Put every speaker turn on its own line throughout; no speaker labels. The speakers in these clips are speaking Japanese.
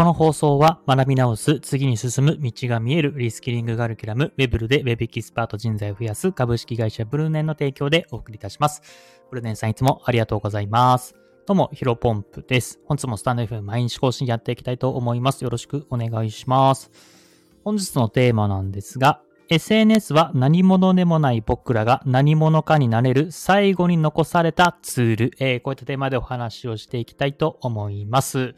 この放送は学び直す、次に進む道が見えるリスキリングガルキュラム、ウェブルでウェブエキスパート人材を増やす株式会社ブルーネンの提供でお送りいたします。ブルーネンさんいつもありがとうございます。どうも、ヒロポンプです。本日もスタンド FM 毎日更新やっていきたいと思います。よろしくお願いします。本日のテーマなんですが、SNS は何者でもない僕らが何者かになれる最後に残されたツール、えー、こういったテーマでお話をしていきたいと思います。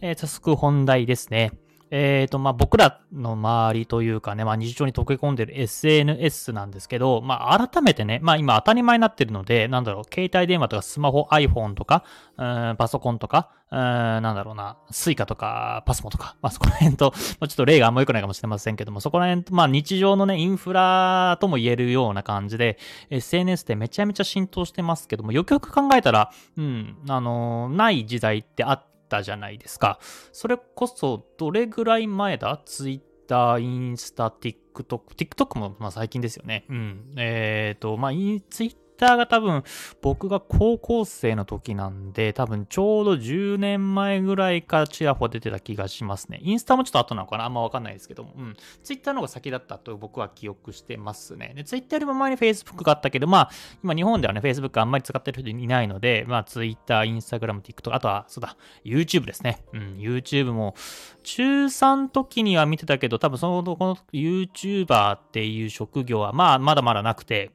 えー、早速本題ですね。えっ、ー、と、まあ、僕らの周りというかね、まあ、日常に溶け込んでる SNS なんですけど、まあ、改めてね、まあ、今当たり前になってるので、なんだろう、携帯電話とかスマホ、iPhone とか、うんパソコンとか、うんなんだろうな、 Suica とか、 PASMO とか、まあ、そこら辺と、まあ、ちょっと例があんま良くないかもしれませんけども、そこら辺と、まあ、日常のね、インフラとも言えるような感じで、SNS ってめちゃめちゃ浸透してますけども、よくよく考えたら、うん、あのー、ない時代ってあって、たじゃないですか。それこそ、どれぐらい前だ？ツイッター、インスタ、TikTok、TikTok もまあ最近ですよね。うん。えっ、ー、と、まあ、ツイッターが多分僕が高校生の時なんで、多分ちょうど10年前ぐらいからチヤホ出てた気がしますね。インスタもちょっと後なのかな？あんまわかんないですけども。うん。ツイッターの方が先だったと僕は記憶してますね。で、ツイッターよりも前に Facebook があったけど、まあ、今日本ではね、Facebook あんまり使ってる人いないので、まあ、ツイッター、Instagram、TikTok、あとは、そうだ、YouTube ですね。うん、YouTube も、中3時には見てたけど、多分その、この YouTuber っていう職業は、まあ、まだまだなくて、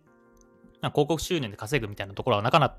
広告収入で稼ぐみたいなところはなかな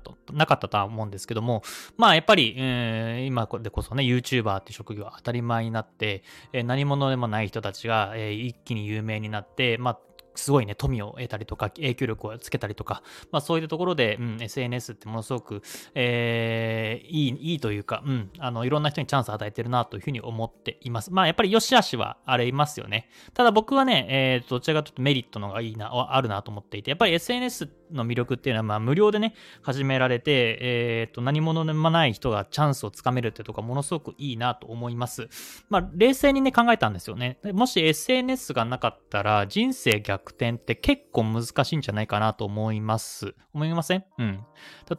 かったとは思うんですけども、まあやっぱり、えー、今でこそね、YouTuber って職業は当たり前になって、えー、何者でもない人たちが、えー、一気に有名になって、まあすごいね、富を得たりとか、影響力をつけたりとか、まあそういったところで、うん、SNS ってものすごく、えー、いい、いいというか、うん、あの、いろんな人にチャンスを与えてるなというふうに思っています。まあやっぱり良し悪しはありますよね。ただ僕はね、えー、どちらかというとメリットの方がいいな、あるなと思っていて、やっぱり SNS っての魅力っていうのは、まあ無料でね、始められて、えっ、ー、と、何者でもない人がチャンスをつかめるってとこものすごくいいなと思います。まあ冷静にね、考えたんですよね。もし SNS がなかったら、人生逆転って結構難しいんじゃないかなと思います。思いません？うん。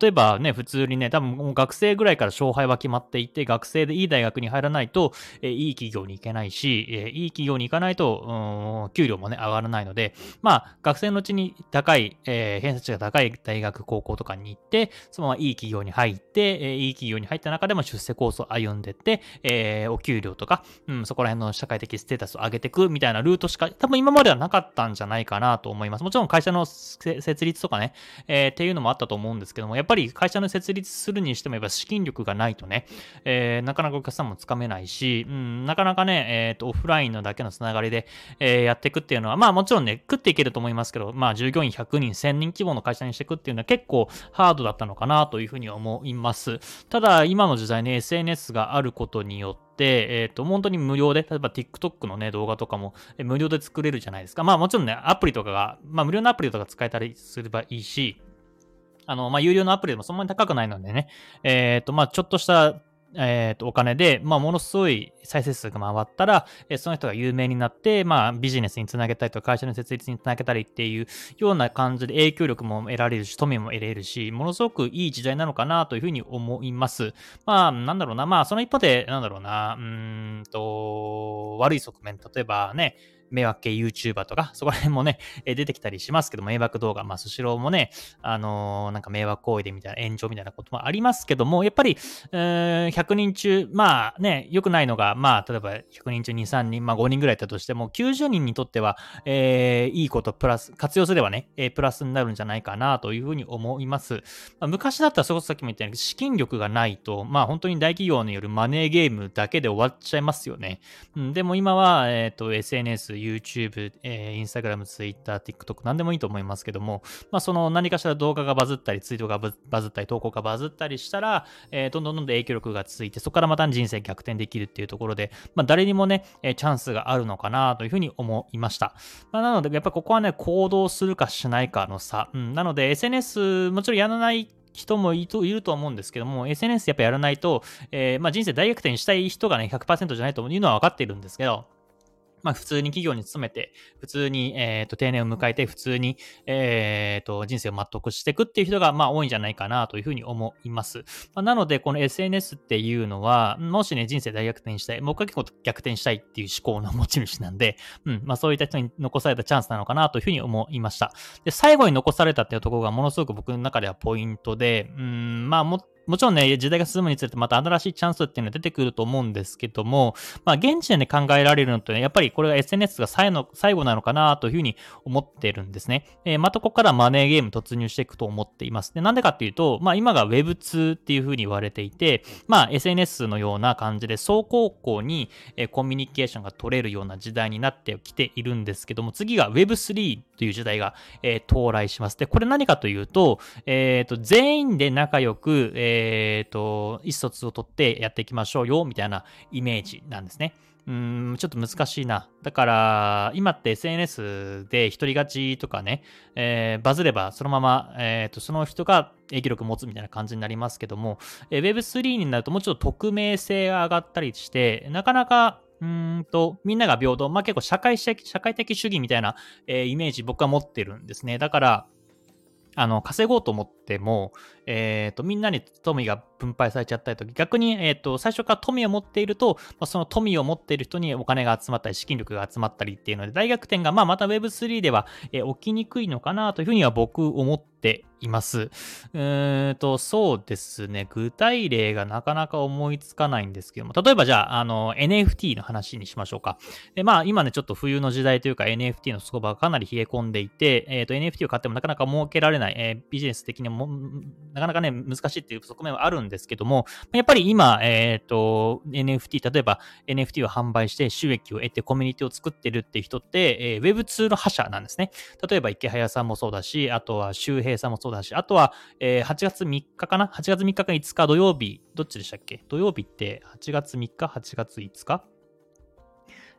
例えばね、普通にね、多分もう学生ぐらいから勝敗は決まっていて、学生でいい大学に入らないと、えいい企業に行けないし、えいい企業に行かないと、うん給料もね、上がらないので、まあ、学生のうちに高い、えー、偏差値が高い大学、高校とかに行って、そのままいい企業に入って、えいい企業に入った中でも出世コースを歩んでって、えー、お給料とか、うん、そこら辺の社会的ステータスを上げていくみたいなルートしか、多分今まではなかったんじゃないかなと思います。もちろん会社の設立とかね、えー、っていうのもあったと思うんですけども、やっぱり会社の設立するにしても、やっぱ資金力がないとね、えー、なかなかお客さんもつかめないし、うん、なかなかね、えっ、ー、と、オフラインのだけのつながりで、えー、やっていくっていうのは、まあもちろんね、食っていけると思いますけど、まあ従業員100人、1000人規模の会社にしていくっていうのは結構ハードだったのかなというふうに思います。ただ、今の時代ね、SNS があることによって、えっ、ー、と、本当に無料で、例えば TikTok のね、動画とかも、無料で作れるじゃないですか。まあもちろんね、アプリとかが、まあ無料のアプリとか使えたりすればいいし、あの、まあ、有料のアプリでもそんなに高くないのでね、えっ、ー、と、まあ、ちょっとしたえっ、ー、と、お金で、まあ、ものすごい再生数が回ったら、えー、その人が有名になって、まあ、ビジネスにつなげたりとか、会社の設立につなげたりっていうような感じで影響力も得られるし、富も得れるし、ものすごくいい時代なのかなというふうに思います。まあ、なんだろうな、まあ、その一方で、なんだろうな、うんと、悪い側面、例えばね、迷惑系 YouTuber とか、そこら辺もね、出てきたりしますけど、迷惑動画、まあ、スシローもね、あのー、なんか迷惑行為でみたいな炎上みたいなこともありますけども、やっぱり、えー、100人中、まあね、良くないのが、まあ、例えば100人中2、3人、まあ5人ぐらいいたとしても、90人にとっては、えー、いいことプラス、活用すればね、えー、プラスになるんじゃないかなというふうに思います。まあ、昔だったら、そこさっきも言ったように、資金力がないと、まあ本当に大企業によるマネーゲームだけで終わっちゃいますよね。うん、でも今は、えっ、と、SNS、YouTube、えー、Instagram、Twitter、TikTok、なんでもいいと思いますけども、まあ、その何かしら動画がバズったり、ツイートがバズったり、投稿がバズったりしたら、えー、どんどんどんどん影響力が続いて、そこからまた人生逆転できるっていうところで、まあ、誰にもね、えチャンスがあるのかなというふうに思いました。まあ、なので、やっぱここはね、行動するかしないかの差。うん、なので、SNS、もちろんやらない人もいると思うんですけども、SNS やっぱやらないと、えー、まあ、人生大逆転したい人がね、100%じゃないというのは分かっているんですけど、まあ普通に企業に勤めて、普通に、えっ、と、定年を迎えて、普通に、えっ、と、人生を全うしていくっていう人が、まあ多いんじゃないかなというふうに思います。まあ、なので、この SNS っていうのは、もしね、人生大逆転したい、僕は結構逆転したいっていう思考の持ち主なんで、うん、まあそういった人に残されたチャンスなのかなというふうに思いました。で、最後に残されたっていうところがものすごく僕の中ではポイントで、うん、まあももちろんね、時代が進むにつれてまた新しいチャンスっていうのは出てくると思うんですけども、まあ、現時点で考えられるのってね、やっぱりこれが SNS が最の最後なのかなというふうに思ってるんですね。えー、またここからマネーゲーム突入していくと思っています。で、なんでかっていうと、まあ、今が Web2 っていうふうに言われていて、まあ、SNS のような感じで、走行校に、コミュニケーションが取れるような時代になってきているんですけども、次が Web3 という時代が、えー、到来します。で、これ何かというと、えっ、と、全員で仲良く、えっ、と、意思疎通をとってやっていきましょうよ、みたいなイメージなんですね。うん、ちょっと難しいな。だから、今って SNS で一人勝ちとかね、えー、バズればそのまま、えーと、その人が影響力を持つみたいな感じになりますけども、えー、Web3 になるともうちょっと匿名性が上がったりして、なかなかうんと、みんなが平等。まあ、結構社会的、社会的主義みたいな、えー、イメージ僕は持ってるんですね。だから、あの、稼ごうと思っても、えっ、ー、と、みんなに富が分配されちゃったりと逆に、えっ、ー、と、最初から富を持っていると、ま、その富を持っている人にお金が集まったり、資金力が集まったりっていうので、大逆転が、まあ、また Web3 では、えー、起きにくいのかなというふうには僕思っています。うーんと、そうですね。具体例がなかなか思いつかないんですけども、例えばじゃあ、あの、NFT の話にしましょうか。で、まあ、今ね、ちょっと冬の時代というか NFT の相場がかなり冷え込んでいて、えっ、ー、と、NFT を買ってもなかなか儲けられない、えー、ビジネス的にも、なかなかね、難しいっていう側面はあるんですけども、やっぱり今、えっ、ー、と、NFT、例えば NFT を販売して収益を得てコミュニティを作ってるっていう人って、えー、Web2 の覇者なんですね。例えば池早さんもそうだし、あとは周平さんもそうだし、あとは、えー、8月3日かな ?8 月3日か5日土曜日、どっちでしたっけ？土曜日って8月3日 ?8 月5日？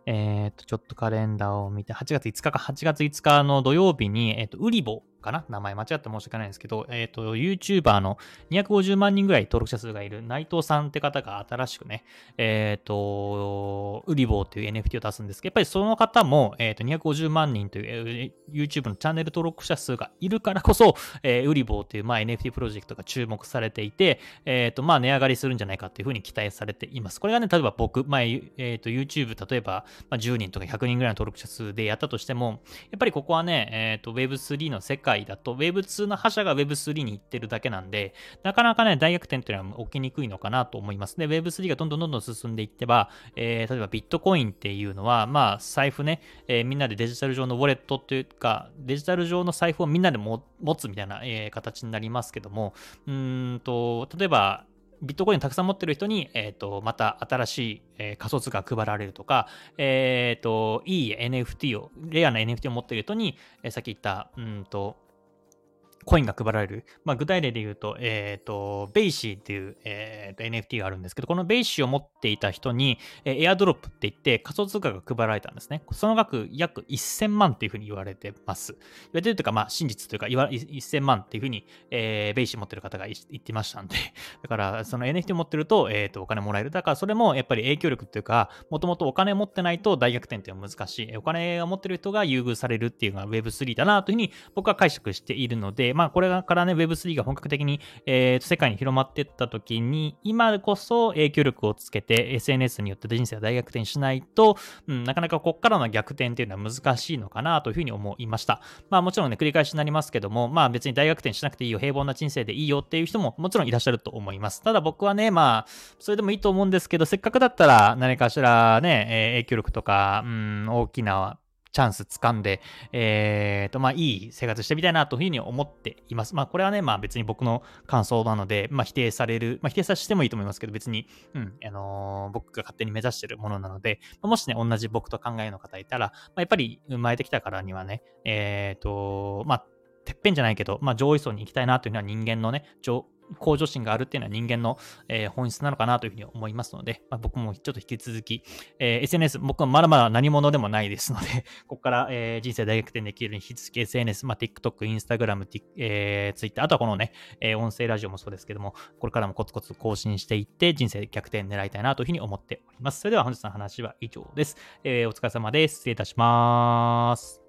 えっ、と、ちょっとカレンダーを見て、8月5日か、8月5日の土曜日に、えっ、と、ウリボかな？名前間違って申し訳ないんですけど、えっ、ー、と、YouTuber の250万人ぐらい登録者数がいる内藤さんって方が新しくね、えっ、ー、と、ウリボーという NFT を出すんですけど、やっぱりその方も、えっ、ー、と、250万人という、YouTube のチャンネル登録者数がいるからこそ、えー、ウリボーという、まあ、NFT プロジェクトが注目されていて、えっ、と、まあ、値上がりするんじゃないかというふうに期待されています。これがね、例えば僕、まあ、えっ、と、YouTube、例えば、まあ、10人とか100人ぐらいの登録者数でやったとしても、やっぱりここはね、えっ、と、Web3 の世界だと Web2 の覇者が Web3 に行ってるだけなんで、なかなかね、大逆転っていうのは起きにくいのかなと思います。で、Web3 がどんどんどんどん進んでいってば、えー、例えばビットコインっていうのは、まあ、財布ね、えー、みんなでデジタル上のウォレットというか、デジタル上の財布をみんなで持つみたいな、えー、形になりますけども、うんと、例えば、ビットコインたくさん持ってる人に、えっ、ー、と、また新しい、えー、仮想通貨が配られるとか、えっ、ー、と、いい NFT を、レアな NFT を持ってる人に、えー、さっき言った、うんと、コインが配られる。まあ、具体例で言うと、えっ、ー、と、 BAYC っていう、えー、NFT があるんですけど、この BAYC を持っていた人に、えー、エアドロップって言って仮想通貨が配られたんですね。その額約1000万っていうふうに言われてます。言われてるというか、まあ、真実というか、1000万っていうふうに、えー、 BAYC 持ってる方が言ってましたんで、だから、その NFT 持ってると、えっ、ー、と、お金もらえる。だから、それもやっぱり影響力っていうか、もともとお金持ってないと大逆転っていうのは難しい。お金を持ってる人が優遇されるっていうのが Web3 だなというふうに僕は解釈しているのでまあ、これからね、Web3 が本格的に、えー、世界に広まっていった時に、今こそ影響力をつけて SNS によって人生は大逆転しないと、うん、なかなかこっからの逆転っていうのは難しいのかなというふうに思いました。まあもちろんね、繰り返しになりますけども、まあ別に大逆転しなくていいよ、平凡な人生でいいよっていう人ももちろんいらっしゃると思います。ただ僕はね、まあ、それでもいいと思うんですけど、せっかくだったら何かしらね、えー、影響力とか、うん、大きなチャンス掴んで、えっ、ー、と、まあ、いい生活してみたいなというふうに思っています。まあ、これはね、まあ、別に僕の感想なので、まあ、否定される、まあ、否定させてもいいと思いますけど、別に、うん、あのー、僕が勝手に目指してるものなので、まあ、もしね、同じ僕と考えの方いたら、まあ、やっぱり生まれてきたからにはね、えっ、ー、と、まあ、てっぺんじゃないけど、まあ、上位層に行きたいなというのは人間のね、上向上心があるっていうのは人間の、えー、本質なのかなというふうに思いますので、まあ、僕もちょっと引き続き、えー、SNS、僕はまだまだ何者でもないですので、ここから、えー、人生大逆転できるように引き続き SNS、まあ、TikTok、Instagram、えー、Twitter、あとはこのね、えー、音声ラジオもそうですけども、これからもコツコツ更新していって、人生逆転狙いたいなというふうに思っております。それでは本日の話は以上です。えー、お疲れ様です。失礼いたします。